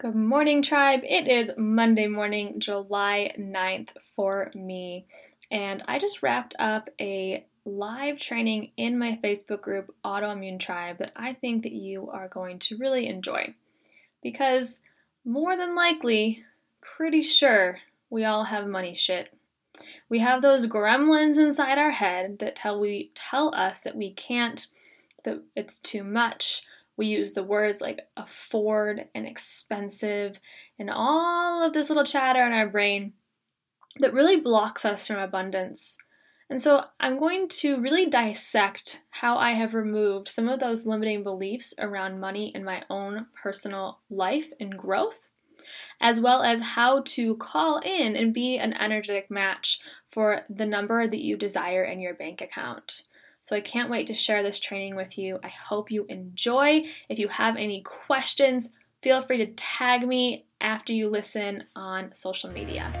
Good morning, tribe. It is Monday morning, July 9th for me. And I just wrapped up a live training in my Facebook group, Autoimmune Tribe, that I think that you are going to really enjoy. Because more than likely, pretty sure we all have money shit. We have those gremlins inside our head that tell we tell us that we can't, that it's too much, we use the words like afford and expensive and all of this little chatter in our brain that really blocks us from abundance. And so I'm going to really dissect how I have removed some of those limiting beliefs around money in my own personal life and growth, as well as how to call in and be an energetic match for the number that you desire in your bank account. So I can't wait to share this training with you. I hope you enjoy. If you have any questions, feel free to tag me after you listen on social media.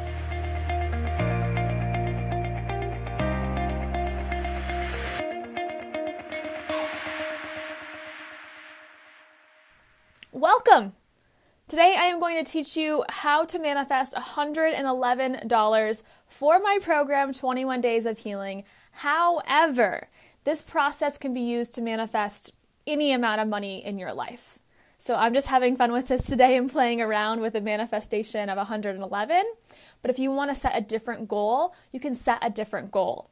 Welcome! Today I am going to teach you how to manifest $111 for my program 21 Days of Healing. However, this process can be used to manifest any amount of money in your life. So I'm just having fun with this today and playing around with a manifestation of 111. But if you want to set a different goal, you can set a different goal.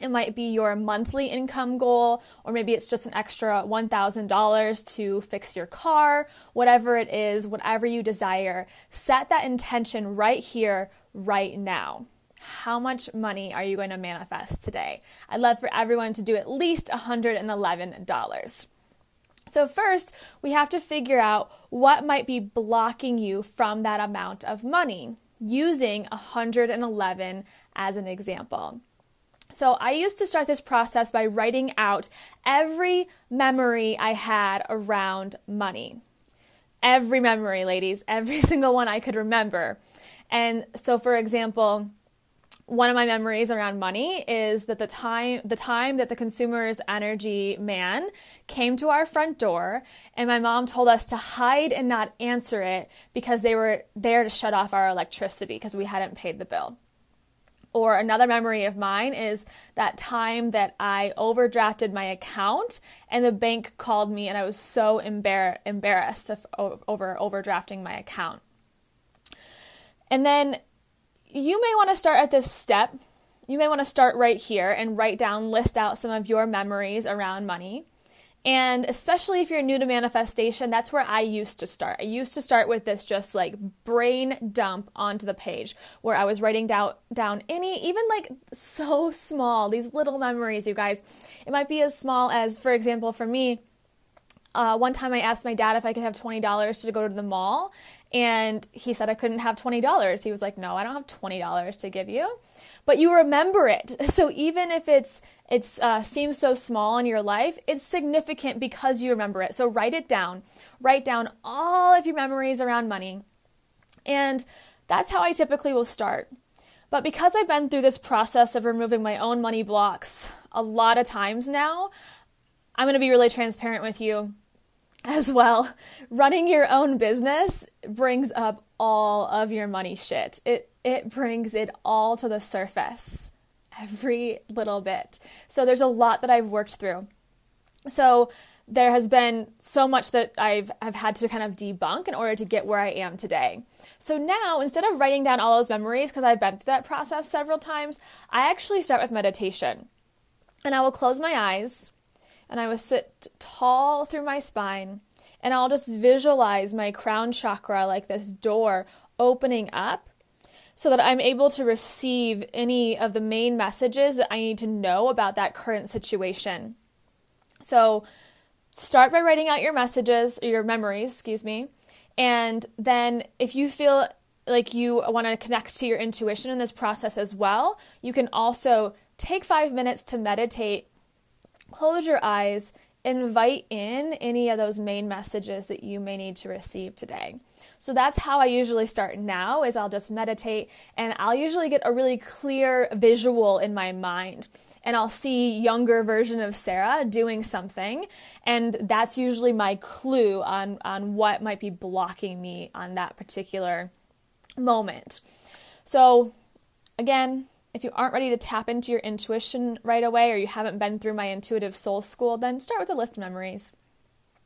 It might be your monthly income goal, or maybe it's just an extra $1,000 to fix your car, whatever it is, whatever you desire. Set that intention right here, right now how much money are you going to manifest today? I'd love for everyone to do at least $111. So, first, we have to figure out what might be blocking you from that amount of money using 111 as an example. So, I used to start this process by writing out every memory I had around money. Every memory, ladies, every single one I could remember. And so, for example, one of my memories around money is that the time the time that the Consumers Energy man came to our front door and my mom told us to hide and not answer it because they were there to shut off our electricity because we hadn't paid the bill. Or another memory of mine is that time that I overdrafted my account and the bank called me and I was so embar- embarrassed over overdrafting my account. And then you may want to start at this step. You may want to start right here and write down, list out some of your memories around money. And especially if you're new to manifestation, that's where I used to start. I used to start with this just like brain dump onto the page where I was writing down down any even like so small, these little memories, you guys. It might be as small as for example for me, uh, one time I asked my dad if I could have $20 to go to the mall, and he said I couldn't have $20. He was like, No, I don't have $20 to give you. But you remember it. So even if it's it uh, seems so small in your life, it's significant because you remember it. So write it down. Write down all of your memories around money. And that's how I typically will start. But because I've been through this process of removing my own money blocks a lot of times now, I'm going to be really transparent with you as well. Running your own business brings up all of your money shit. It it brings it all to the surface. Every little bit. So there's a lot that I've worked through. So there has been so much that I've I've had to kind of debunk in order to get where I am today. So now instead of writing down all those memories because I've been through that process several times, I actually start with meditation. And I will close my eyes and I will sit tall through my spine and I'll just visualize my crown chakra like this door opening up so that I'm able to receive any of the main messages that I need to know about that current situation. So start by writing out your messages, your memories, excuse me. And then if you feel like you want to connect to your intuition in this process as well, you can also take five minutes to meditate close your eyes, invite in any of those main messages that you may need to receive today. So that's how I usually start now is I'll just meditate and I'll usually get a really clear visual in my mind and I'll see younger version of Sarah doing something and that's usually my clue on on what might be blocking me on that particular moment. So again, if you aren't ready to tap into your intuition right away or you haven't been through my intuitive soul school, then start with a list of memories.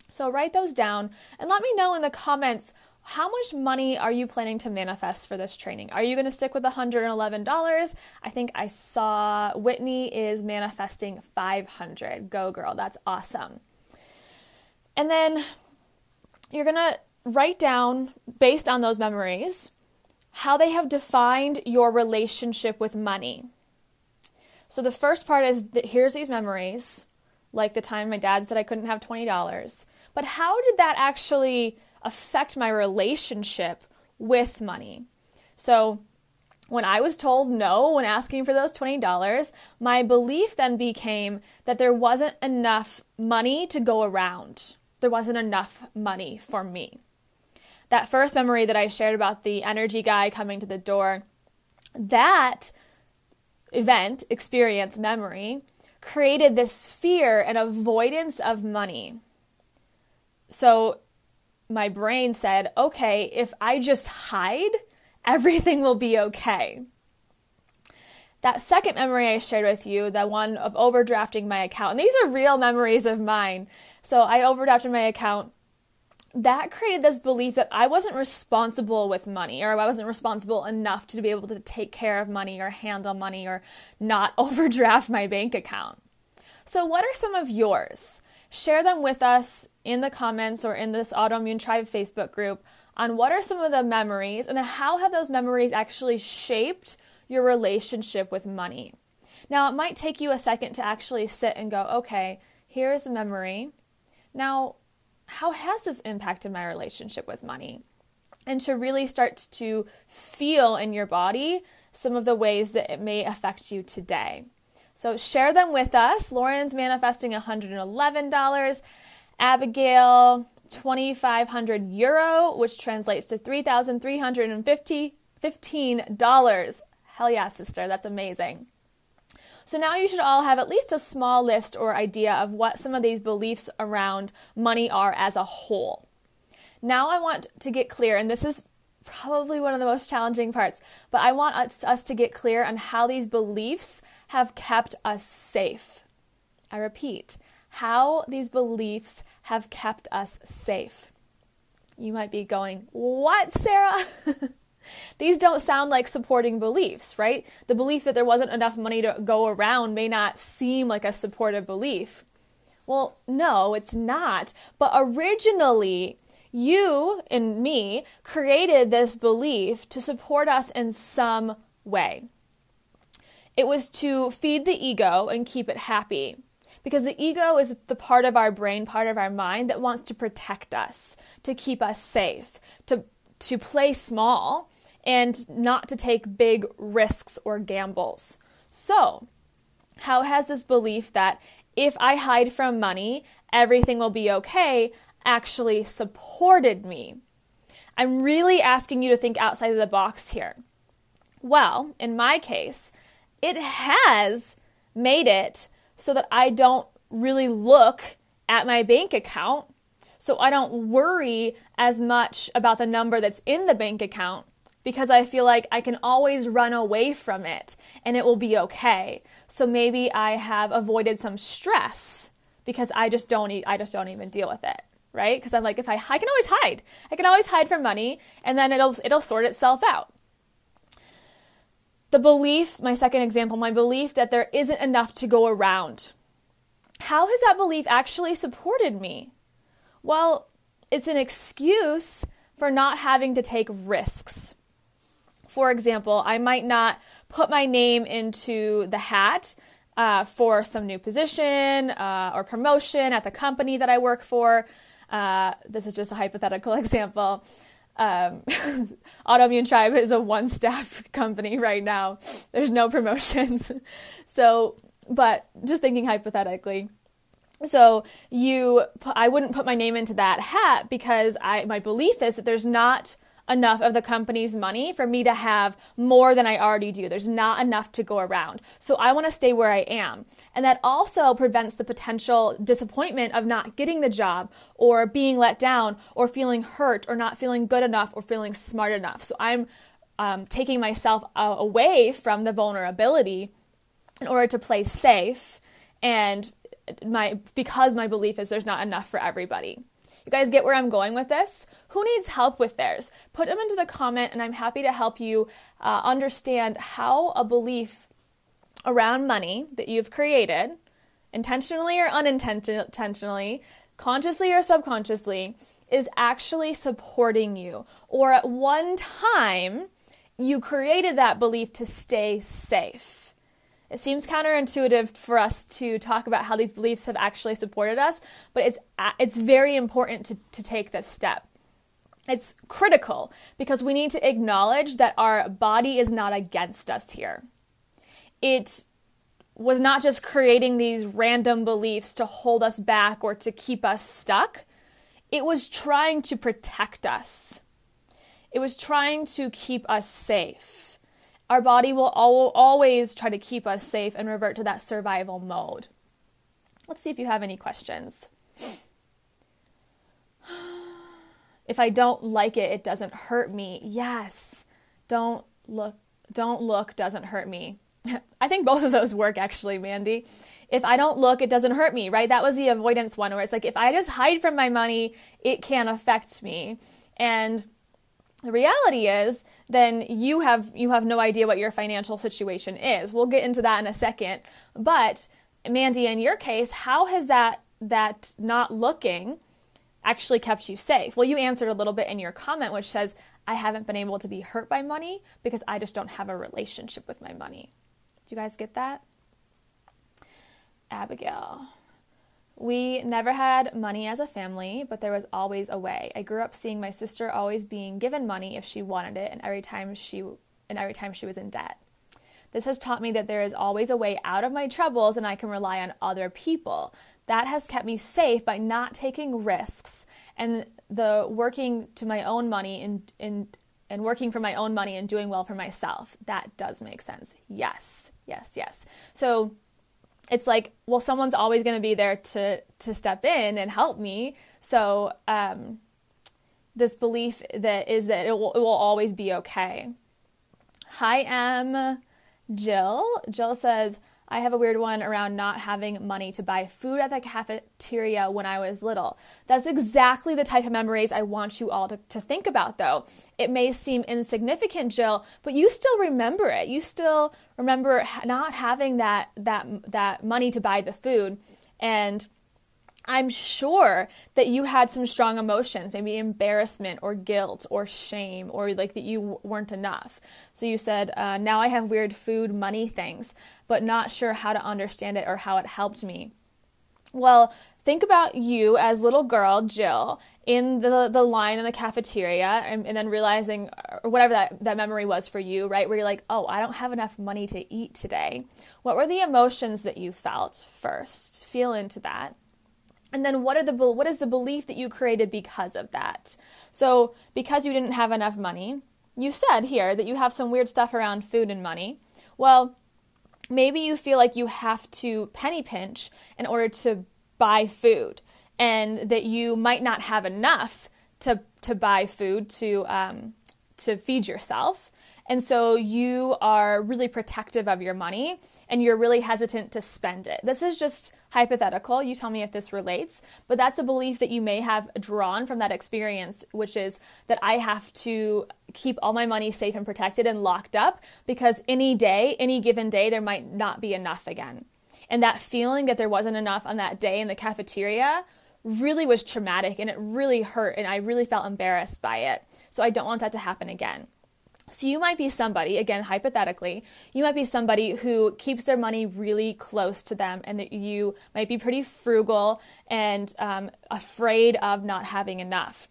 So write those down and let me know in the comments how much money are you planning to manifest for this training? Are you going to stick with $111? I think I saw Whitney is manifesting 500. Go girl, that's awesome. And then you're going to write down based on those memories how they have defined your relationship with money. So the first part is that here's these memories, like the time my dad said I couldn't have $20. But how did that actually affect my relationship with money? So when I was told no when asking for those $20, my belief then became that there wasn't enough money to go around. There wasn't enough money for me that first memory that I shared about the energy guy coming to the door, that event, experience, memory, created this fear and avoidance of money. So my brain said, okay, if I just hide, everything will be okay. That second memory I shared with you, the one of overdrafting my account, and these are real memories of mine. So I overdrafted my account that created this belief that I wasn't responsible with money or I wasn't responsible enough to be able to take care of money or handle money or not overdraft my bank account. So, what are some of yours? Share them with us in the comments or in this Autoimmune Tribe Facebook group on what are some of the memories and how have those memories actually shaped your relationship with money. Now, it might take you a second to actually sit and go, okay, here's a memory. Now, how has this impacted my relationship with money? And to really start to feel in your body some of the ways that it may affect you today. So share them with us. Lauren's manifesting $111. Abigail, 2500 euro, which translates to 3,350 $15. Hell yeah, sister, that's amazing. So now you should all have at least a small list or idea of what some of these beliefs around money are as a whole. Now I want to get clear, and this is probably one of the most challenging parts, but I want us, us to get clear on how these beliefs have kept us safe. I repeat, how these beliefs have kept us safe. You might be going, What, Sarah? These don't sound like supporting beliefs, right? The belief that there wasn't enough money to go around may not seem like a supportive belief. Well, no, it's not. But originally, you and me created this belief to support us in some way. It was to feed the ego and keep it happy. Because the ego is the part of our brain, part of our mind that wants to protect us, to keep us safe, to, to play small and not to take big risks or gambles. So, how has this belief that if I hide from money, everything will be okay actually supported me? I'm really asking you to think outside of the box here. Well, in my case, it has made it so that I don't really look at my bank account. So I don't worry as much about the number that's in the bank account because I feel like I can always run away from it and it will be okay. So maybe I have avoided some stress because I just don't I just don't even deal with it, right? Because I'm like if I I can always hide. I can always hide from money and then it'll it'll sort itself out. The belief, my second example, my belief that there isn't enough to go around. How has that belief actually supported me? Well, it's an excuse for not having to take risks for example, I might not put my name into the hat uh, for some new position uh, or promotion at the company that I work for. Uh, this is just a hypothetical example. Um, Autoimmune Tribe is a one staff company right now. There's no promotions. so, but just thinking hypothetically. So you, I wouldn't put my name into that hat because I, my belief is that there's not enough of the company's money for me to have more than I already do. There's not enough to go around. So I want to stay where I am. And that also prevents the potential disappointment of not getting the job or being let down or feeling hurt or not feeling good enough or feeling smart enough. So I'm um, taking myself uh, away from the vulnerability in order to play safe and my because my belief is there's not enough for everybody. You guys get where I'm going with this? Who needs help with theirs? Put them into the comment, and I'm happy to help you uh, understand how a belief around money that you've created, intentionally or unintentionally, consciously or subconsciously, is actually supporting you. Or at one time, you created that belief to stay safe. It seems counterintuitive for us to talk about how these beliefs have actually supported us, but it's it's very important to, to take this step. It's critical because we need to acknowledge that our body is not against us here. It was not just creating these random beliefs to hold us back or to keep us stuck. It was trying to protect us. It was trying to keep us safe our body will always try to keep us safe and revert to that survival mode. Let's see if you have any questions. If I don't like it, it doesn't hurt me. Yes. Don't look don't look doesn't hurt me. I think both of those work actually, Mandy. If I don't look, it doesn't hurt me, right? That was the avoidance one where it's like if I just hide from my money, it can affect me. And the reality is then you have you have no idea what your financial situation is. We'll get into that in a second. But mandy in your case how has that that not looking actually kept you safe? Well you answered a little bit in your comment which says i haven't been able to be hurt by money because i just don't have a relationship with my money. Do you guys get that? Abigail we never had money as a family, but there was always a way. I grew up seeing my sister always being given money if she wanted it, and every time she and every time she was in debt. This has taught me that there is always a way out of my troubles and I can rely on other people. That has kept me safe by not taking risks and the working to my own money in, in and working for my own money and doing well for myself. That does make sense. Yes, yes, yes. So it's like, well, someone's always going to be there to to step in and help me. So um, this belief that is that it will, it will always be okay. Hi, M. Jill. Jill says, I have a weird one around not having money to buy food at the cafeteria when I was little. That's exactly the type of memories I want you all to, to think about, though. It may seem insignificant, Jill, but you still remember it. You still remember not having that that that money to buy the food, and I'm sure that you had some strong emotions, maybe embarrassment or guilt or shame, or like that you weren't enough. So you said, uh, Now I have weird food, money things, but not sure how to understand it or how it helped me. Well, think about you as little girl, Jill, in the, the line in the cafeteria, and, and then realizing, or whatever that, that memory was for you, right? Where you're like, Oh, I don't have enough money to eat today. What were the emotions that you felt first? Feel into that and then what are the what is the belief that you created because of that? So because you didn't have enough money you said here that you have some weird stuff around food and money. Well maybe you feel like you have to penny pinch in order to buy food and that you might not have enough to to buy food to um, to feed yourself and so you are really protective of your money and you're really hesitant to spend it. This is just hypothetical. You tell me if this relates, but that's a belief that you may have drawn from that experience, which is that I have to keep all my money safe and protected and locked up because any day, any given day, there might not be enough again. And that feeling that there wasn't enough on that day in the cafeteria really was traumatic and it really hurt and I really felt embarrassed by it. So I don't want that to happen again. So you might be somebody, again, hypothetically, you might be somebody who keeps their money really close to them and that you might be pretty frugal and um, afraid of not having enough.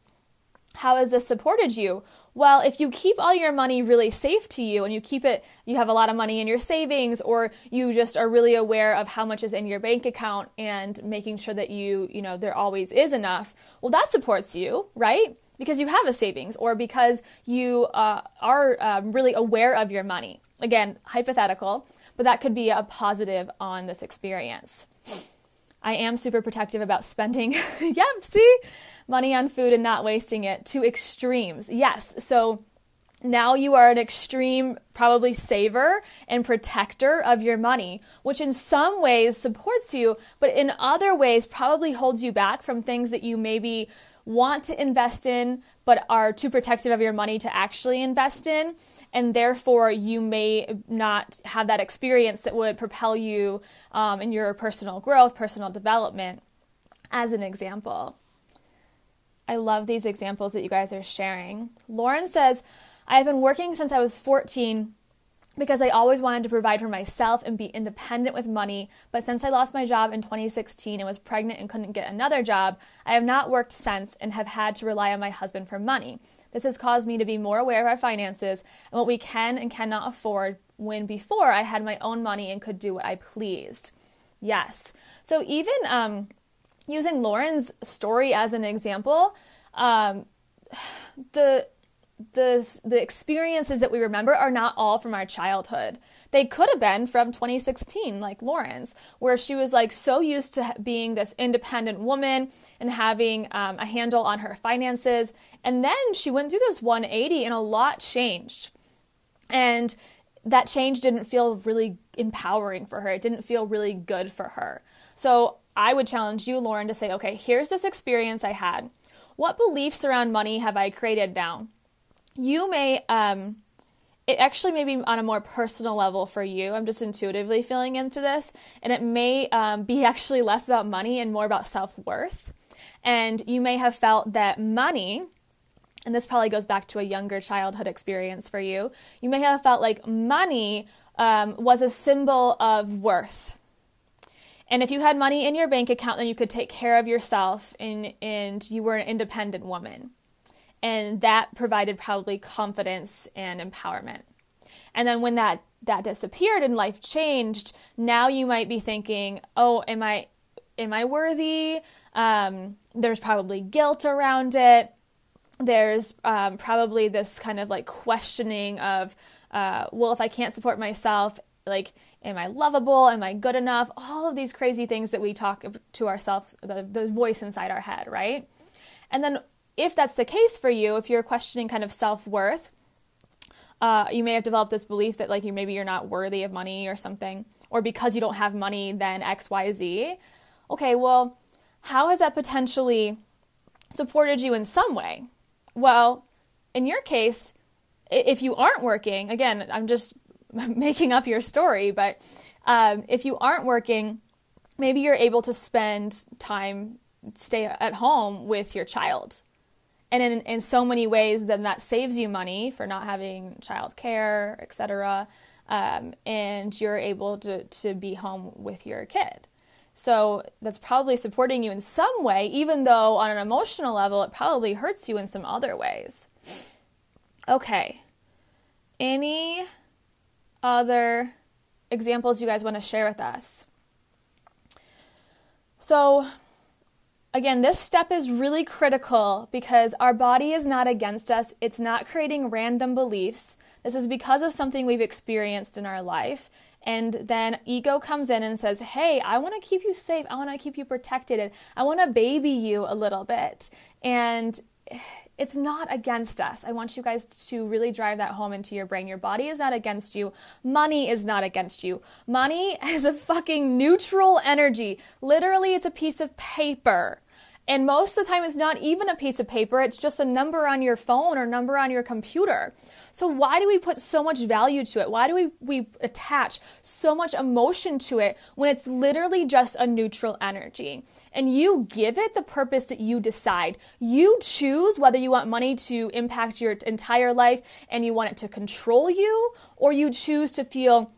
How has this supported you? Well, if you keep all your money really safe to you and you keep it, you have a lot of money in your savings, or you just are really aware of how much is in your bank account and making sure that you, you know, there always is enough, well, that supports you, right? Because you have a savings or because you uh, are uh, really aware of your money. Again, hypothetical, but that could be a positive on this experience. I am super protective about spending, yep, see, money on food and not wasting it to extremes. Yes, so now you are an extreme, probably saver and protector of your money, which in some ways supports you, but in other ways probably holds you back from things that you maybe want to invest in but are too protective of your money to actually invest in and therefore you may not have that experience that would propel you um, in your personal growth personal development as an example. I love these examples that you guys are sharing. Lauren says i've been working since i was 14 because I always wanted to provide for myself and be independent with money. But since I lost my job in 2016 and was pregnant and couldn't get another job, I have not worked since and have had to rely on my husband for money. This has caused me to be more aware of our finances and what we can and cannot afford when before I had my own money and could do what I pleased. Yes. So even um, using Lauren's story as an example, um, the the the experiences that we remember are not all from our childhood. They could have been from 2016, like Lauren's, where she was like so used to being this independent woman and having um, a handle on her finances, and then she went through this 180, and a lot changed, and that change didn't feel really empowering for her. It didn't feel really good for her. So I would challenge you, Lauren, to say, okay, here's this experience I had. What beliefs around money have I created now? You may um, it actually may be on a more personal level for you. I'm just intuitively feeling into this, and it may um, be actually less about money and more about self worth. And you may have felt that money, and this probably goes back to a younger childhood experience for you, you may have felt like money um, was a symbol of worth. And if you had money in your bank account, then you could take care of yourself and, and you were an independent woman and that provided probably confidence and empowerment and then when that that disappeared and life changed now you might be thinking oh am i am i worthy um, there's probably guilt around it there's um, probably this kind of like questioning of, uh, well, if I can't support myself, like, am I lovable? Am I good enough? All of these crazy things that we talk to ourselves, the, the voice inside our head, right? And then, if that's the case for you, if you're questioning kind of self worth, uh, you may have developed this belief that like you maybe you're not worthy of money or something, or because you don't have money, then X, Y, Z. Okay, well, how has that potentially supported you in some way? Well, in your case, if you aren't working, again, I'm just making up your story, but um, if you aren't working, maybe you're able to spend time, stay at home with your child. And in, in so many ways, then that saves you money for not having child care, etc. Um, and you're able to, to be home with your kid. So that's probably supporting you in some way, even though on an emotional level, it probably hurts you in some other ways. Okay. Any other examples you guys want to share with us? So, again, this step is really critical because our body is not against us, it's not creating random beliefs. This is because of something we've experienced in our life. And then ego comes in and says, Hey, I want to keep you safe. I want to keep you protected. And I want to baby you a little bit. And it's not against us. I want you guys to really drive that home into your brain. Your body is not against you. Money is not against you. Money is a fucking neutral energy. Literally, it's a piece of paper. And most of the time, it's not even a piece of paper, it's just a number on your phone or number on your computer. So, why do we put so much value to it? Why do we, we attach so much emotion to it when it's literally just a neutral energy? And you give it the purpose that you decide. You choose whether you want money to impact your entire life and you want it to control you, or you choose to feel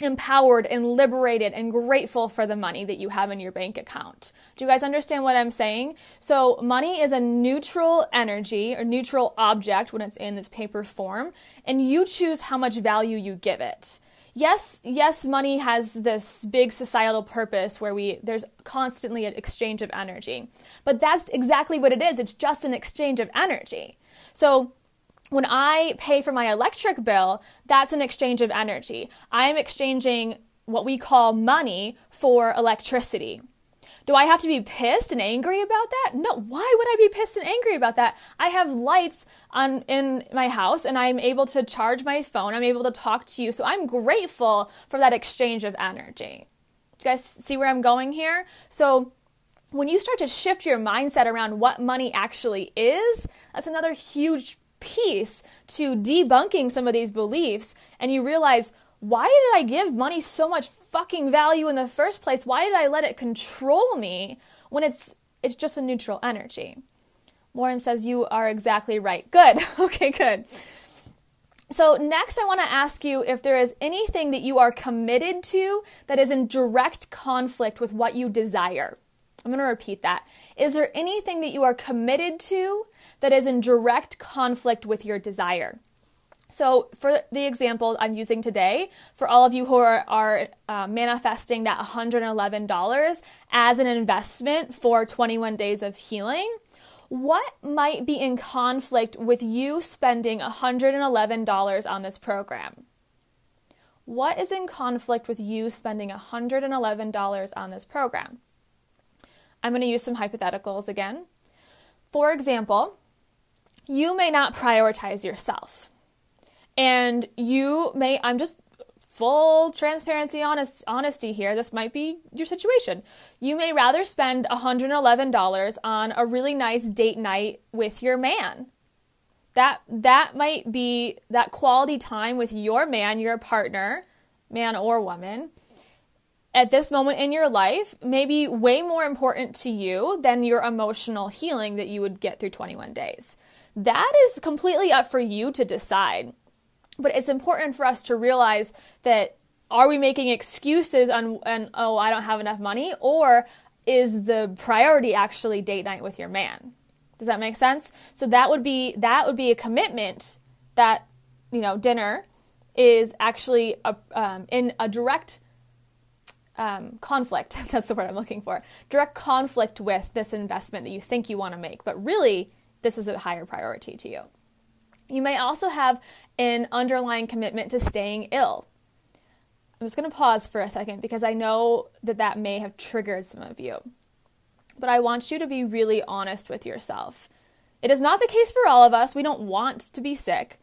empowered and liberated and grateful for the money that you have in your bank account. Do you guys understand what I'm saying? So, money is a neutral energy or neutral object when it's in its paper form, and you choose how much value you give it. Yes, yes, money has this big societal purpose where we there's constantly an exchange of energy. But that's exactly what it is. It's just an exchange of energy. So, when I pay for my electric bill, that's an exchange of energy. I am exchanging what we call money for electricity. Do I have to be pissed and angry about that? No. Why would I be pissed and angry about that? I have lights on in my house and I'm able to charge my phone. I'm able to talk to you. So I'm grateful for that exchange of energy. Do you guys see where I'm going here? So when you start to shift your mindset around what money actually is, that's another huge piece to debunking some of these beliefs and you realize why did I give money so much fucking value in the first place? Why did I let it control me when it's it's just a neutral energy? Lauren says you are exactly right. Good. okay, good. So, next, I want to ask you if there is anything that you are committed to that is in direct conflict with what you desire. I'm going to repeat that. Is there anything that you are committed to that is in direct conflict with your desire. So, for the example I'm using today, for all of you who are, are uh, manifesting that $111 as an investment for 21 days of healing, what might be in conflict with you spending $111 on this program? What is in conflict with you spending $111 on this program? I'm going to use some hypotheticals again. For example, you may not prioritize yourself. And you may, I'm just full transparency, honest, honesty here. This might be your situation. You may rather spend $111 on a really nice date night with your man. That, that might be that quality time with your man, your partner, man or woman, at this moment in your life may be way more important to you than your emotional healing that you would get through 21 days that is completely up for you to decide. But it's important for us to realize that are we making excuses on oh I don't have enough money or is the priority actually date night with your man? Does that make sense? So that would be that would be a commitment that you know dinner is actually a, um, in a direct um, conflict. That's the word I'm looking for. Direct conflict with this investment that you think you want to make, but really this is a higher priority to you. You may also have an underlying commitment to staying ill. I'm just going to pause for a second because I know that that may have triggered some of you. But I want you to be really honest with yourself. It is not the case for all of us. We don't want to be sick.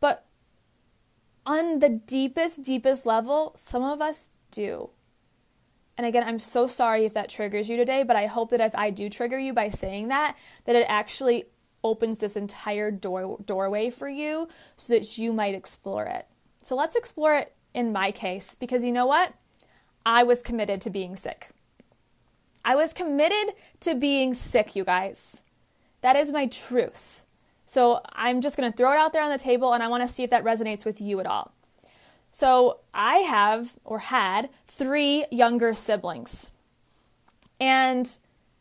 But on the deepest, deepest level, some of us do. And again, I'm so sorry if that triggers you today, but I hope that if I do trigger you by saying that, that it actually opens this entire door, doorway for you so that you might explore it. So let's explore it in my case because you know what? I was committed to being sick. I was committed to being sick, you guys. That is my truth. So I'm just going to throw it out there on the table and I want to see if that resonates with you at all. So I have or had three younger siblings. And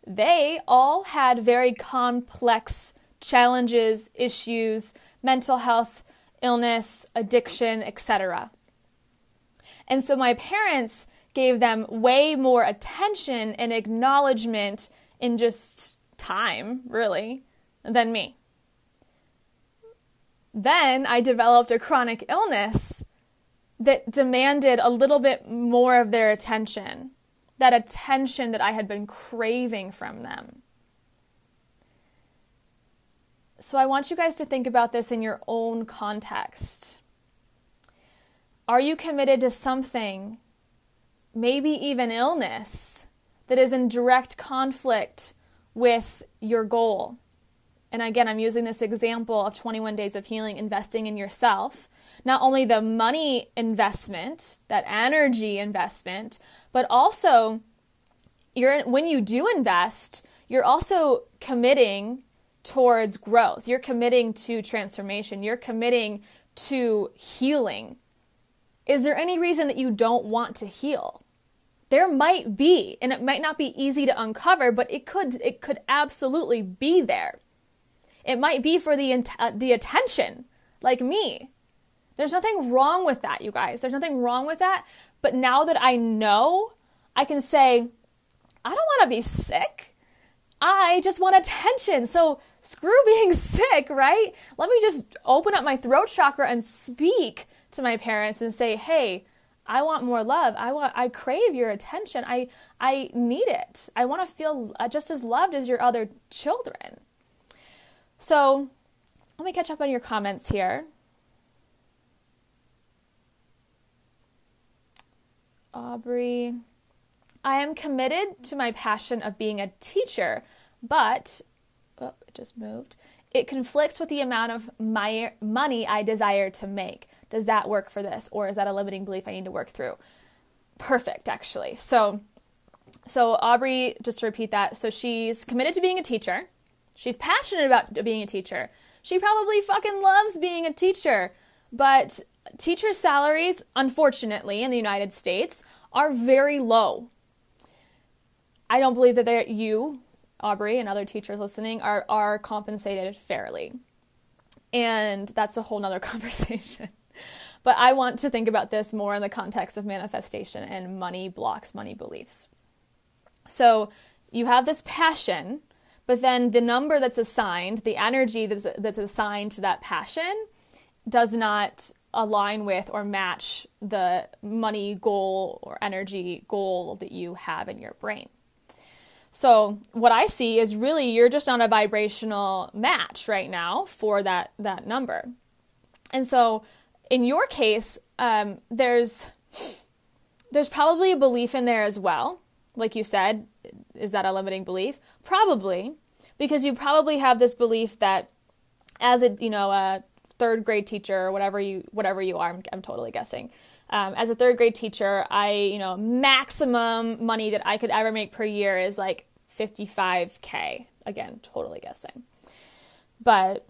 they all had very complex challenges, issues, mental health, illness, addiction, etc. And so my parents gave them way more attention and acknowledgement in just time, really, than me. Then I developed a chronic illness that demanded a little bit more of their attention, that attention that I had been craving from them. So I want you guys to think about this in your own context. Are you committed to something, maybe even illness, that is in direct conflict with your goal? And again, I'm using this example of 21 days of healing, investing in yourself. Not only the money investment, that energy investment, but also you're, when you do invest, you're also committing towards growth. You're committing to transformation. You're committing to healing. Is there any reason that you don't want to heal? There might be, and it might not be easy to uncover, but it could it could absolutely be there. It might be for the uh, the attention, like me. There's nothing wrong with that, you guys. There's nothing wrong with that. But now that I know, I can say, I don't want to be sick. I just want attention. So screw being sick, right? Let me just open up my throat chakra and speak to my parents and say, "Hey, I want more love. I want I crave your attention. I I need it. I want to feel uh, just as loved as your other children." So, let me catch up on your comments here. Aubrey, I am committed to my passion of being a teacher, but oh, it just moved. It conflicts with the amount of my money I desire to make. Does that work for this, or is that a limiting belief I need to work through? Perfect, actually. So, so Aubrey, just to repeat that, so she's committed to being a teacher. She's passionate about being a teacher. She probably fucking loves being a teacher, but teacher salaries, unfortunately, in the United States, are very low. I don't believe that you, Aubrey, and other teachers listening are are compensated fairly, and that's a whole nother conversation. but I want to think about this more in the context of manifestation and money blocks, money beliefs. So you have this passion, but then the number that's assigned, the energy that's, that's assigned to that passion, does not align with or match the money goal or energy goal that you have in your brain. So what I see is really you're just on a vibrational match right now for that that number. And so in your case, um, there's there's probably a belief in there as well. Like you said, is that a limiting belief? Probably, because you probably have this belief that as a you know a third grade teacher whatever you whatever you are. I'm, I'm totally guessing. Um, as a third grade teacher, I you know maximum money that I could ever make per year is like 55k. Again, totally guessing. But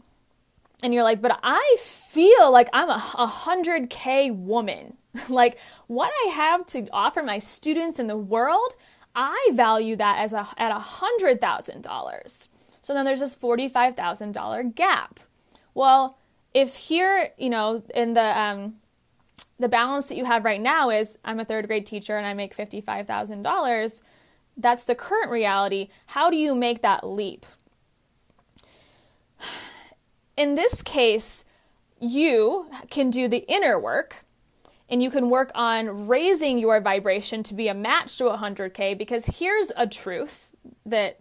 and you're like, but I feel like I'm a, a 100k woman. like what I have to offer my students in the world, I value that as a at hundred thousand dollars. So then there's this forty-five thousand dollar gap. Well, if here, you know, in the um, the balance that you have right now is I'm a third grade teacher and I make fifty five thousand dollars. That's the current reality. How do you make that leap? In this case, you can do the inner work and you can work on raising your vibration to be a match to 100K because here's a truth that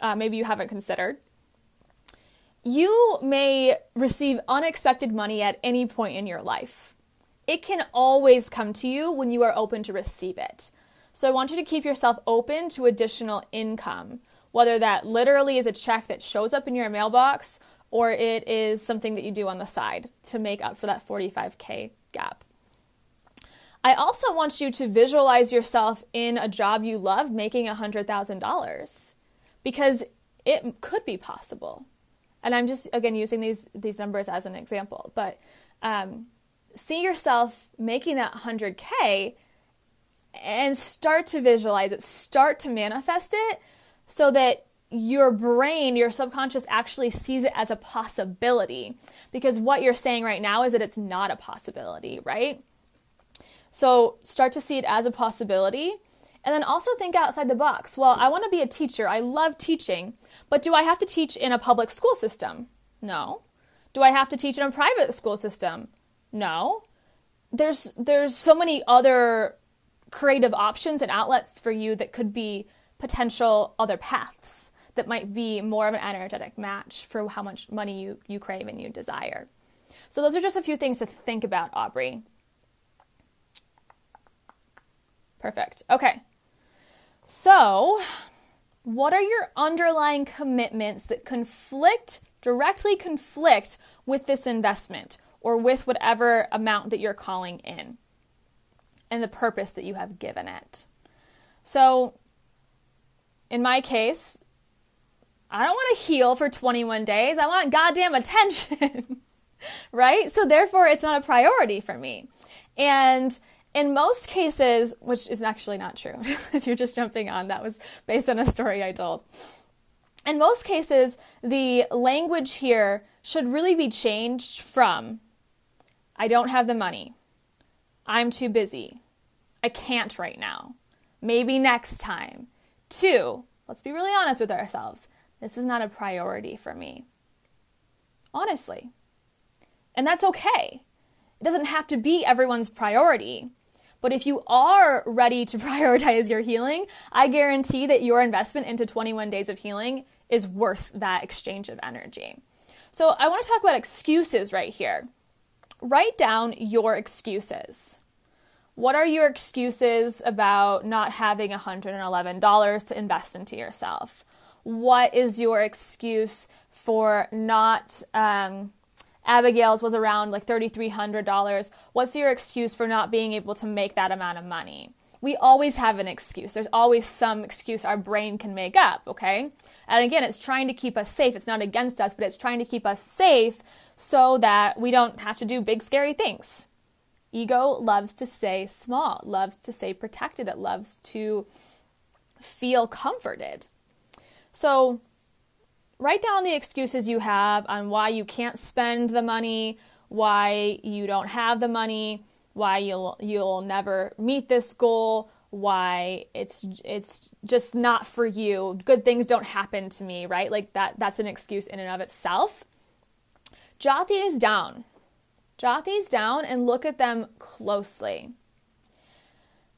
uh, maybe you haven't considered. You may receive unexpected money at any point in your life. It can always come to you when you are open to receive it. So I want you to keep yourself open to additional income, whether that literally is a check that shows up in your mailbox or it is something that you do on the side to make up for that 45K gap. I also want you to visualize yourself in a job you love making $100,000 because it could be possible. And I'm just again using these these numbers as an example, but um, see yourself making that 100k and start to visualize it, start to manifest it so that your brain, your subconscious actually sees it as a possibility. Because what you're saying right now is that it's not a possibility, right? So start to see it as a possibility. And then also think outside the box. Well, I want to be a teacher. I love teaching. But do I have to teach in a public school system? No. Do I have to teach in a private school system? No. There's there's so many other creative options and outlets for you that could be potential other paths that might be more of an energetic match for how much money you, you crave and you desire. So those are just a few things to think about, Aubrey. Perfect. Okay. So, what are your underlying commitments that conflict, directly conflict with this investment or with whatever amount that you're calling in and the purpose that you have given it? So, in my case, I don't want to heal for 21 days. I want goddamn attention. right? So, therefore, it's not a priority for me. And in most cases, which is actually not true, if you're just jumping on, that was based on a story I told. In most cases, the language here should really be changed from I don't have the money, I'm too busy, I can't right now, maybe next time, to let's be really honest with ourselves, this is not a priority for me. Honestly. And that's okay. It doesn't have to be everyone's priority. But if you are ready to prioritize your healing, I guarantee that your investment into 21 days of healing is worth that exchange of energy. So I want to talk about excuses right here. Write down your excuses. What are your excuses about not having $111 to invest into yourself? What is your excuse for not um, Abigail's was around like $3,300. What's your excuse for not being able to make that amount of money? We always have an excuse. There's always some excuse our brain can make up, okay? And again, it's trying to keep us safe. It's not against us, but it's trying to keep us safe so that we don't have to do big, scary things. Ego loves to stay small, loves to stay protected, it loves to feel comforted. So, write down the excuses you have on why you can't spend the money, why you don't have the money, why you'll you'll never meet this goal, why it's it's just not for you. Good things don't happen to me, right? Like that that's an excuse in and of itself. Jot these down. Jot these down and look at them closely.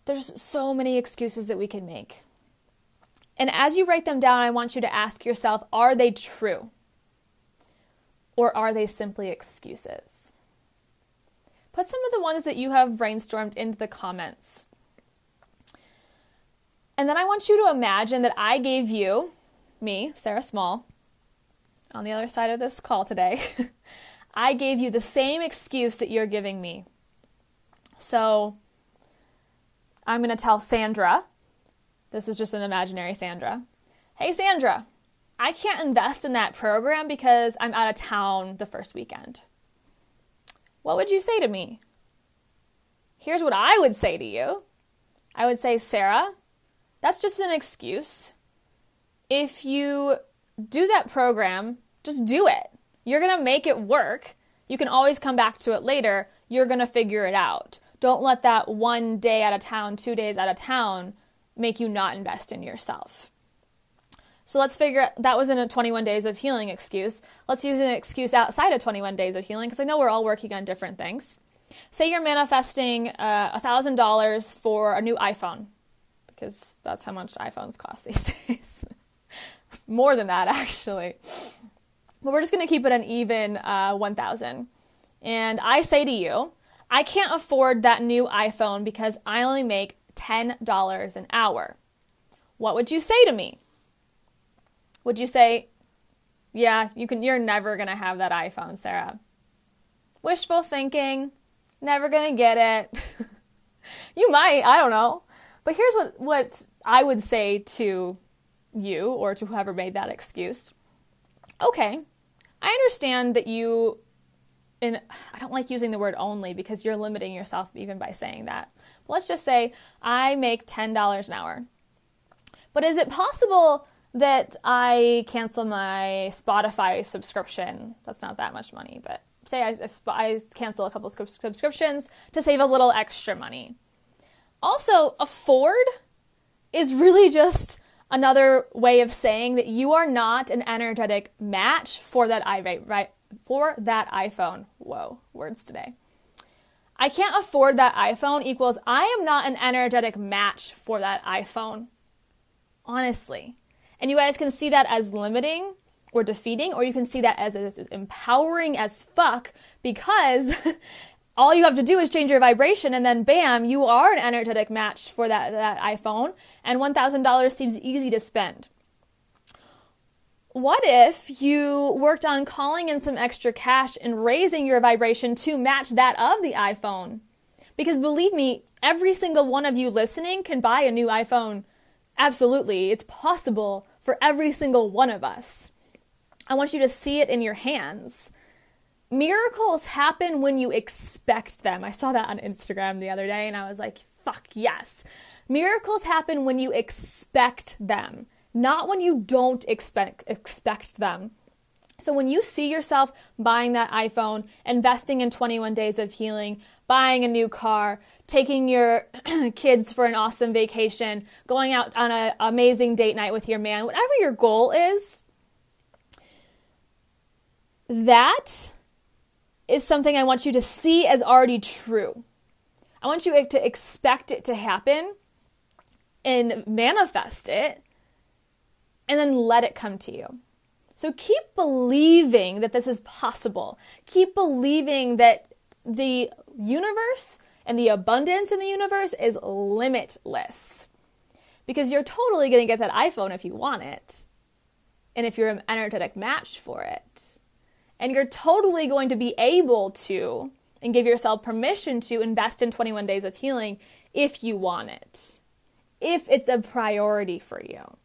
There's so many excuses that we can make. And as you write them down, I want you to ask yourself are they true? Or are they simply excuses? Put some of the ones that you have brainstormed into the comments. And then I want you to imagine that I gave you, me, Sarah Small, on the other side of this call today, I gave you the same excuse that you're giving me. So I'm going to tell Sandra this is just an imaginary Sandra. Hey, Sandra, I can't invest in that program because I'm out of town the first weekend. What would you say to me? Here's what I would say to you I would say, Sarah, that's just an excuse. If you do that program, just do it. You're going to make it work. You can always come back to it later. You're going to figure it out. Don't let that one day out of town, two days out of town make you not invest in yourself. So let's figure that was in a 21 days of healing excuse. Let's use an excuse outside of 21 days of healing because I know we're all working on different things. Say you're manifesting uh, $1,000 for a new iPhone because that's how much iPhones cost these days. More than that, actually. But we're just going to keep it an even uh, 1,000. And I say to you, I can't afford that new iPhone because I only make $10 an hour. What would you say to me? Would you say, "Yeah, you can you're never going to have that iPhone, Sarah." Wishful thinking, never going to get it. you might, I don't know. But here's what what I would say to you or to whoever made that excuse. Okay, I understand that you and I don't like using the word only because you're limiting yourself even by saying that. Let's just say I make $10 an hour. But is it possible that I cancel my Spotify subscription? That's not that much money, but say I, I cancel a couple subscriptions to save a little extra money. Also, afford is really just another way of saying that you are not an energetic match for that right? For that iPhone. Whoa, words today. I can't afford that iPhone equals I am not an energetic match for that iPhone. Honestly. And you guys can see that as limiting or defeating, or you can see that as, as empowering as fuck because all you have to do is change your vibration and then bam, you are an energetic match for that, that iPhone and $1,000 seems easy to spend. What if you worked on calling in some extra cash and raising your vibration to match that of the iPhone? Because believe me, every single one of you listening can buy a new iPhone. Absolutely. It's possible for every single one of us. I want you to see it in your hands. Miracles happen when you expect them. I saw that on Instagram the other day and I was like, fuck yes. Miracles happen when you expect them, not when you don't expect expect them. So when you see yourself buying that iPhone, investing in 21 days of healing, buying a new car, taking your kids for an awesome vacation, going out on an amazing date night with your man, whatever your goal is, that is something I want you to see as already true. I want you to expect it to happen and manifest it and then let it come to you. So keep believing that this is possible. Keep believing that the universe and the abundance in the universe is limitless. Because you're totally going to get that iPhone if you want it. And if you're an energetic match for it. And you're totally going to be able to and give yourself permission to invest in 21 days of healing if you want it, if it's a priority for you.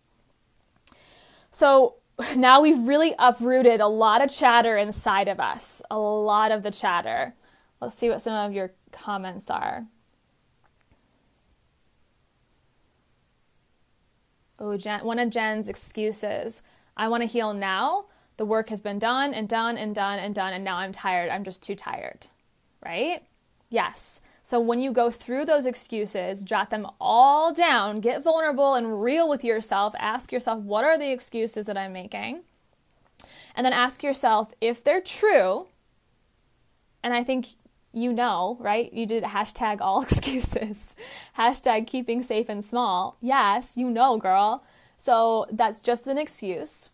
So now we've really uprooted a lot of chatter inside of us, a lot of the chatter. Let's see what some of your comments are. Oh, Jen, one of Jen's excuses. I want to heal now the work has been done and done and done and done, and now I'm tired. I'm just too tired, right? Yes. So when you go through those excuses, jot them all down, get vulnerable and real with yourself. Ask yourself, what are the excuses that I'm making? And then ask yourself if they're true. And I think you know, right? You did hashtag all excuses, hashtag keeping safe and small. Yes, you know, girl. So that's just an excuse.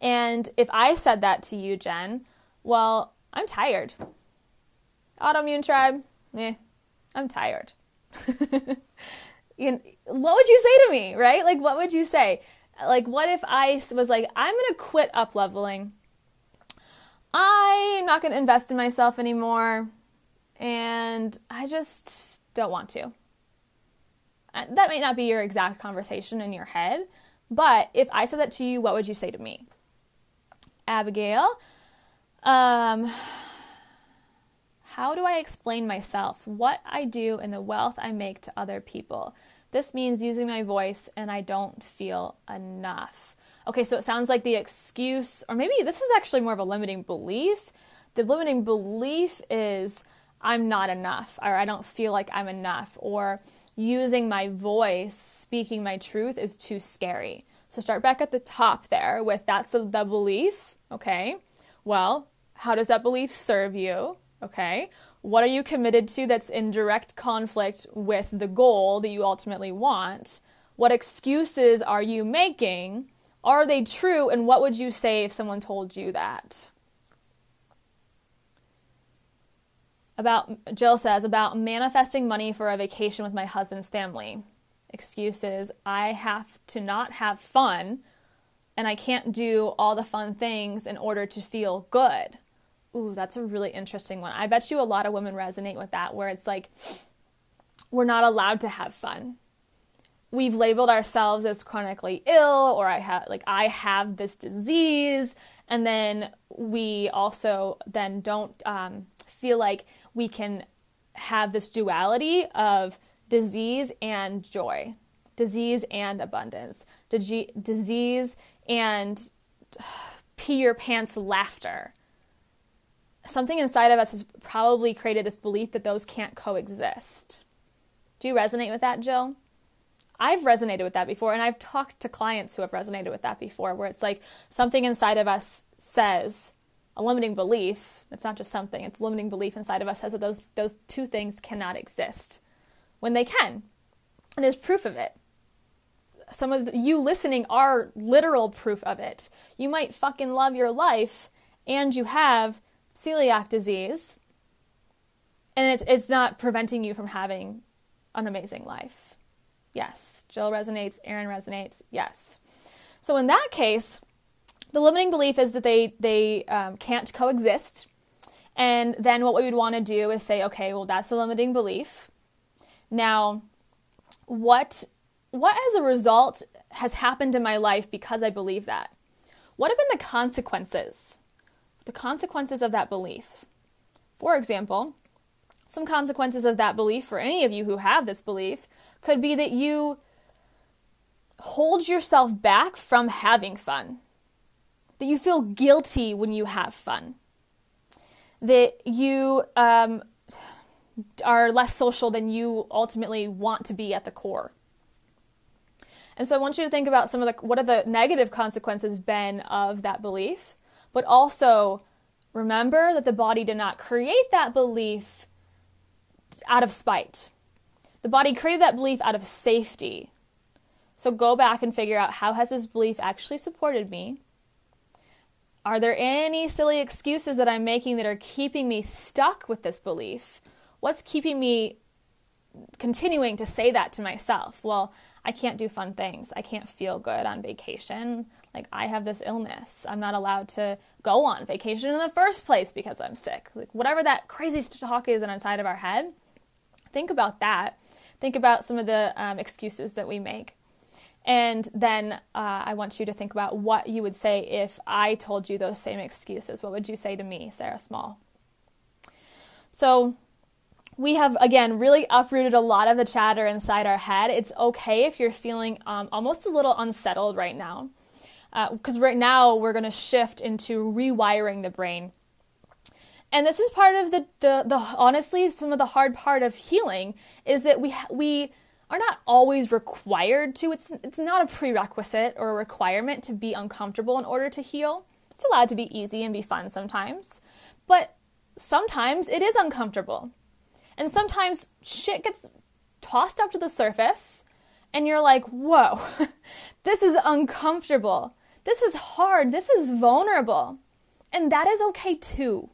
And if I said that to you, Jen, well, I'm tired. Autoimmune tribe, eh, I'm tired. you know, what would you say to me, right? Like, what would you say? Like, what if I was like, I'm going to quit up leveling? I'm not going to invest in myself anymore. And I just don't want to. That might not be your exact conversation in your head, but if I said that to you, what would you say to me? Abigail. Um, how do I explain myself, what I do, and the wealth I make to other people? This means using my voice and I don't feel enough. Okay, so it sounds like the excuse, or maybe this is actually more of a limiting belief. The limiting belief is I'm not enough, or I don't feel like I'm enough, or using my voice, speaking my truth is too scary. So start back at the top there with that's the belief. Okay. Well, how does that belief serve you? Okay. What are you committed to that's in direct conflict with the goal that you ultimately want? What excuses are you making? Are they true? And what would you say if someone told you that? About Jill says about manifesting money for a vacation with my husband's family. Excuses I have to not have fun and I can't do all the fun things in order to feel good. Ooh, that's a really interesting one. I bet you a lot of women resonate with that, where it's like, we're not allowed to have fun. We've labeled ourselves as chronically ill, or I have, like, I have this disease. And then we also then don't um, feel like we can have this duality of disease and joy, disease and abundance, disease and pee your pants laughter something inside of us has probably created this belief that those can't coexist. Do you resonate with that, Jill? I've resonated with that before, and I've talked to clients who have resonated with that before, where it's like something inside of us says a limiting belief. It's not just something; it's a limiting belief inside of us says that those those two things cannot exist when they can, and there's proof of it. Some of you listening are literal proof of it. You might fucking love your life, and you have celiac disease, and it's, it's not preventing you from having an amazing life. Yes. Jill resonates, Aaron resonates, yes. So in that case, the limiting belief is that they, they um, can't coexist. And then what we would want to do is say, okay, well, that's a limiting belief. Now, what what as a result has happened in my life because I believe that? What have been the consequences the consequences of that belief. For example, some consequences of that belief for any of you who have this belief could be that you hold yourself back from having fun, that you feel guilty when you have fun, that you um, are less social than you ultimately want to be at the core. And so I want you to think about some of the what are the negative consequences been of that belief but also remember that the body did not create that belief out of spite. The body created that belief out of safety. So go back and figure out how has this belief actually supported me? Are there any silly excuses that I'm making that are keeping me stuck with this belief? What's keeping me continuing to say that to myself? Well, I can't do fun things. I can't feel good on vacation. Like, I have this illness. I'm not allowed to go on vacation in the first place because I'm sick. Like, whatever that crazy talk is inside of our head, think about that. Think about some of the um, excuses that we make. And then uh, I want you to think about what you would say if I told you those same excuses. What would you say to me, Sarah Small? So, we have again really uprooted a lot of the chatter inside our head. It's okay if you're feeling um, almost a little unsettled right now because uh, right now we're going to shift into rewiring the brain. And this is part of the, the, the honestly some of the hard part of healing is that we we are not always required to. It's it's not a prerequisite or a requirement to be uncomfortable in order to heal. It's allowed to be easy and be fun sometimes. But sometimes it is uncomfortable. And sometimes shit gets tossed up to the surface and you're like whoa this is uncomfortable this is hard. This is vulnerable. And that is okay too.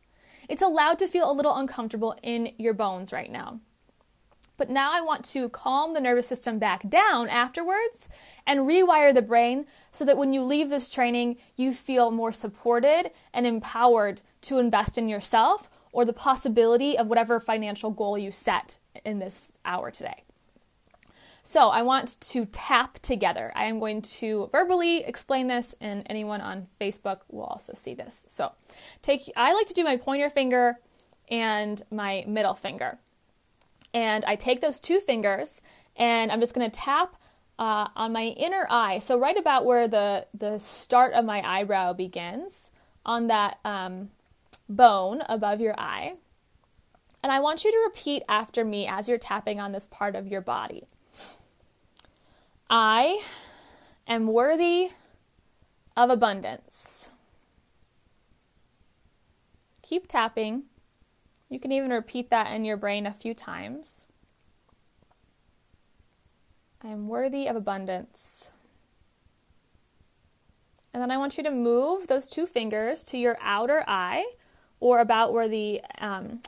It's allowed to feel a little uncomfortable in your bones right now. But now I want to calm the nervous system back down afterwards and rewire the brain so that when you leave this training, you feel more supported and empowered to invest in yourself or the possibility of whatever financial goal you set in this hour today. So I want to tap together. I am going to verbally explain this, and anyone on Facebook will also see this. So take. I like to do my pointer finger and my middle finger, and I take those two fingers and I'm just going to tap uh, on my inner eye. So right about where the the start of my eyebrow begins, on that um, bone above your eye. And I want you to repeat after me as you're tapping on this part of your body. I am worthy of abundance. Keep tapping. You can even repeat that in your brain a few times. I am worthy of abundance. And then I want you to move those two fingers to your outer eye or about where the um,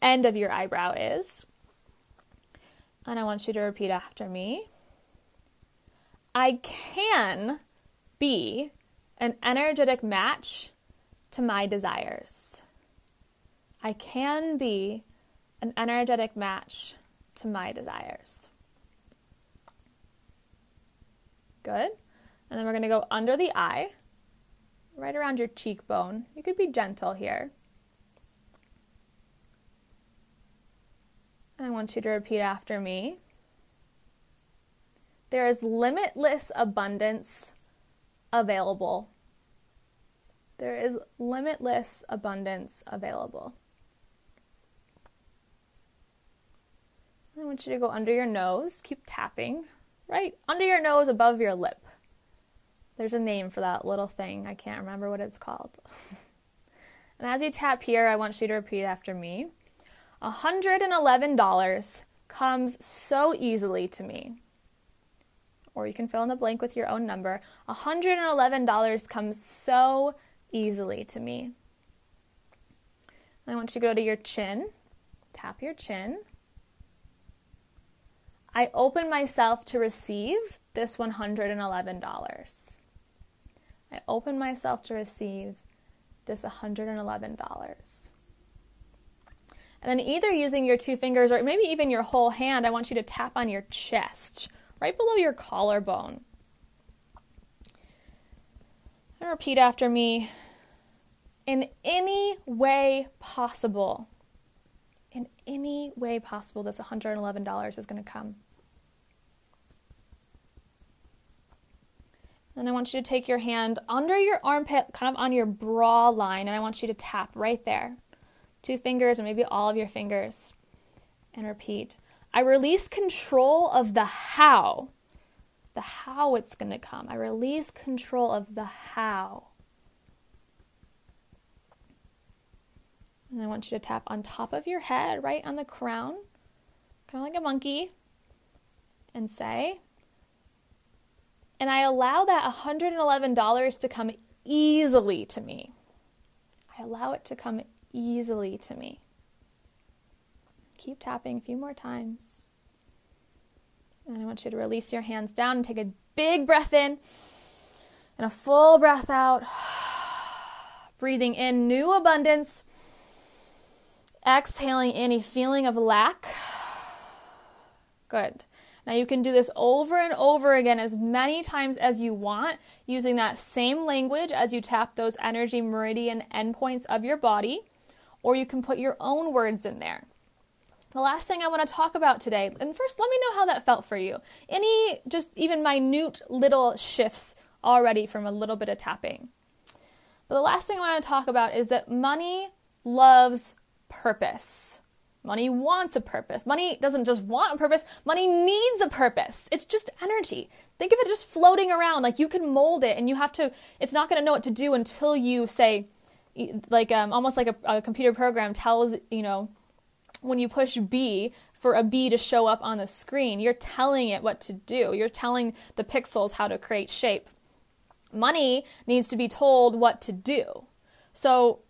end of your eyebrow is. And I want you to repeat after me. I can be an energetic match to my desires. I can be an energetic match to my desires. Good. And then we're going to go under the eye, right around your cheekbone. You could be gentle here. And I want you to repeat after me. There is limitless abundance available. There is limitless abundance available. I want you to go under your nose, keep tapping, right under your nose above your lip. There's a name for that little thing. I can't remember what it's called. and as you tap here, I want you to repeat after me $111 comes so easily to me. Or you can fill in the blank with your own number. $111 comes so easily to me. I want you to go to your chin, tap your chin. I open myself to receive this $111. I open myself to receive this $111. And then either using your two fingers or maybe even your whole hand, I want you to tap on your chest, right below your collarbone. And repeat after me. In any way possible, in any way possible, this $111 is going to come. Then I want you to take your hand under your armpit, kind of on your bra line, and I want you to tap right there. Two fingers, or maybe all of your fingers. And repeat I release control of the how, the how it's going to come. I release control of the how. And I want you to tap on top of your head, right on the crown, kind of like a monkey, and say, and I allow that $111 to come easily to me. I allow it to come easily to me. Keep tapping a few more times. And I want you to release your hands down and take a big breath in and a full breath out. Breathing in new abundance. Exhaling any feeling of lack. Good. Now you can do this over and over again as many times as you want using that same language as you tap those energy meridian endpoints of your body, or you can put your own words in there. The last thing I want to talk about today, and first let me know how that felt for you. Any just even minute little shifts already from a little bit of tapping. But the last thing I want to talk about is that money loves purpose. Money wants a purpose. Money doesn't just want a purpose, money needs a purpose. It's just energy. Think of it just floating around. Like you can mold it and you have to, it's not going to know what to do until you say, like um, almost like a, a computer program tells, you know, when you push B for a B to show up on the screen, you're telling it what to do. You're telling the pixels how to create shape. Money needs to be told what to do. So,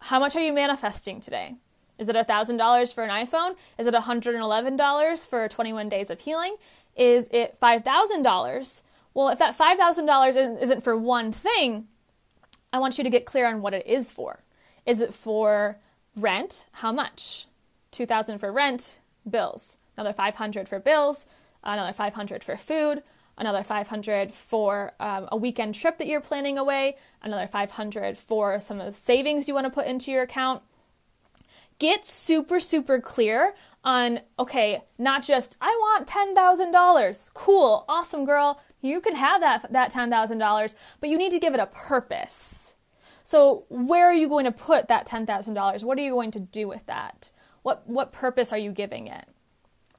how much are you manifesting today? Is it $1,000 for an iPhone? Is it $111 for 21 days of healing? Is it $5,000? Well, if that $5,000 isn't for one thing, I want you to get clear on what it is for. Is it for rent? How much? 2000 for rent, bills. Another 500 for bills, another 500 for food, another 500 for um, a weekend trip that you're planning away, another 500 for some of the savings you want to put into your account get super, super clear on okay, not just I want $10,000. Cool, awesome girl. You can have that that $10,000, but you need to give it a purpose. So, where are you going to put that $10,000? What are you going to do with that? What what purpose are you giving it?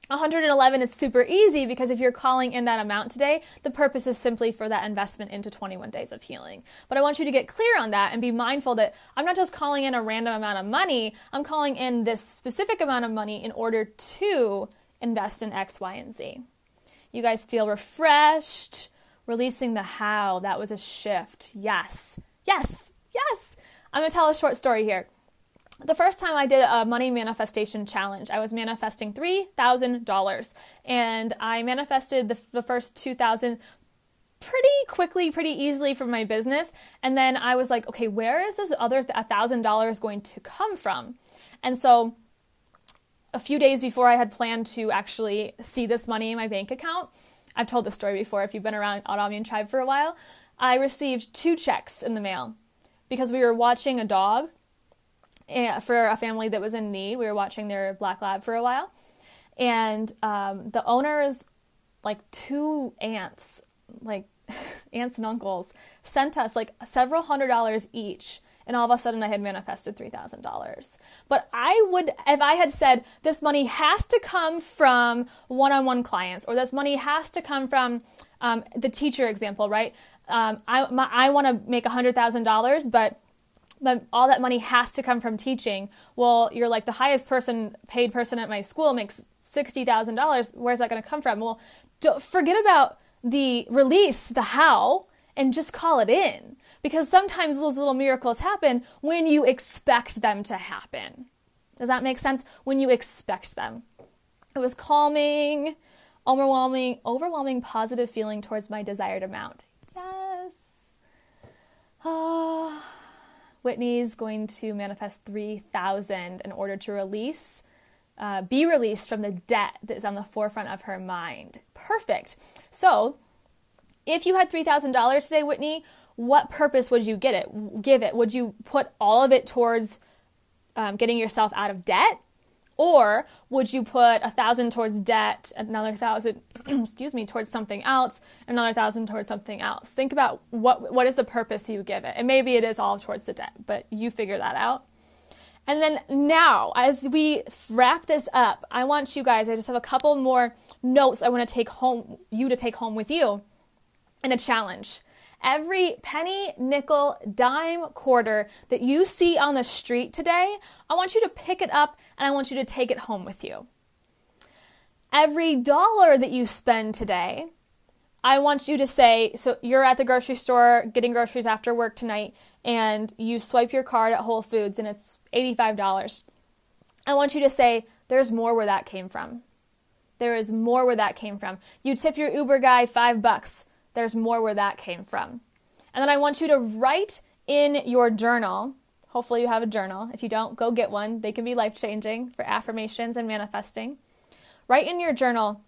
111 is super easy because if you're calling in that amount today, the purpose is simply for that investment into 21 days of healing. But I want you to get clear on that and be mindful that I'm not just calling in a random amount of money, I'm calling in this specific amount of money in order to invest in X, Y, and Z. You guys feel refreshed, releasing the how. That was a shift. Yes, yes, yes. I'm gonna tell a short story here the first time I did a money manifestation challenge, I was manifesting $3,000 and I manifested the, the first 2000 pretty quickly, pretty easily from my business. And then I was like, okay, where is this other $1,000 going to come from? And so a few days before I had planned to actually see this money in my bank account, I've told this story before if you've been around Autoimmune Tribe for a while, I received two checks in the mail because we were watching a dog Eh, for a family that was in need. We were watching their black lab for a while, and um, the owners, like two aunts, like aunts and uncles, sent us like several hundred dollars each. And all of a sudden, I had manifested $3,000. But I would, if I had said, this money has to come from one on one clients, or this money has to come from um, the teacher example, right? Um, I, I want to make $100,000, but but all that money has to come from teaching. Well, you're like the highest person paid person at my school makes $60,000. Where's that going to come from? Well, forget about the release, the how, and just call it in. Because sometimes those little miracles happen when you expect them to happen. Does that make sense? When you expect them. It was calming, overwhelming, overwhelming positive feeling towards my desired amount. Yes. Ah. Whitney's going to manifest 3,000 in order to release, uh, be released from the debt that is on the forefront of her mind. Perfect. So, if you had $3,000 today, Whitney, what purpose would you get it? Give it? Would you put all of it towards um, getting yourself out of debt? Or would you put a thousand towards debt, another thousand, excuse me, towards something else, another thousand towards something else? Think about what what is the purpose you give it. And maybe it is all towards the debt, but you figure that out. And then now, as we wrap this up, I want you guys, I just have a couple more notes I want to take home, you to take home with you, and a challenge. Every penny, nickel, dime, quarter that you see on the street today, I want you to pick it up and I want you to take it home with you. Every dollar that you spend today, I want you to say so you're at the grocery store getting groceries after work tonight and you swipe your card at Whole Foods and it's $85. I want you to say there's more where that came from. There is more where that came from. You tip your Uber guy 5 bucks there's more where that came from. And then I want you to write in your journal. Hopefully, you have a journal. If you don't, go get one. They can be life changing for affirmations and manifesting. Write in your journal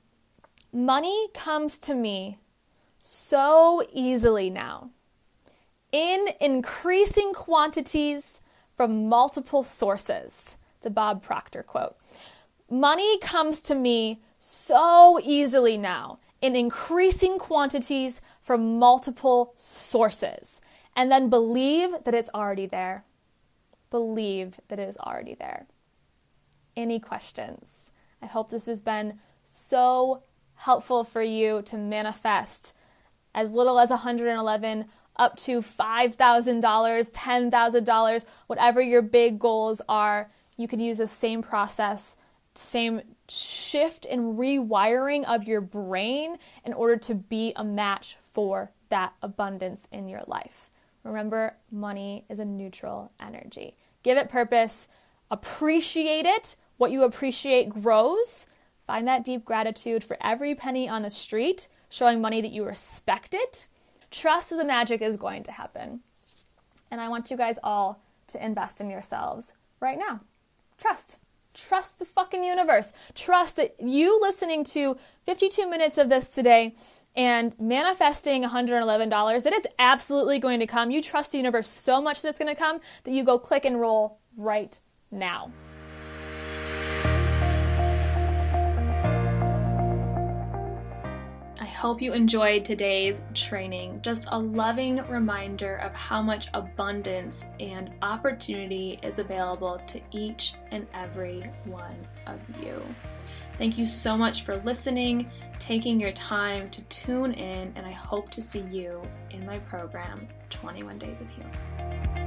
Money comes to me so easily now, in increasing quantities from multiple sources. It's a Bob Proctor quote. Money comes to me so easily now, in increasing quantities from multiple sources. And then believe that it's already there. Believe that it is already there. Any questions? I hope this has been so helpful for you to manifest as little as 111 up to $5,000, $10,000, whatever your big goals are. You can use the same process, same shift and rewiring of your brain in order to be a match for that abundance in your life. Remember, money is a neutral energy. Give it purpose, appreciate it. What you appreciate grows. Find that deep gratitude for every penny on the street, showing money that you respect it. Trust that the magic is going to happen. And I want you guys all to invest in yourselves right now. Trust. Trust the fucking universe. Trust that you listening to 52 minutes of this today and manifesting $111 that it's absolutely going to come. You trust the universe so much that it's going to come that you go click and roll right now. Hope you enjoyed today's training. Just a loving reminder of how much abundance and opportunity is available to each and every one of you. Thank you so much for listening, taking your time to tune in, and I hope to see you in my program, 21 Days of Healing.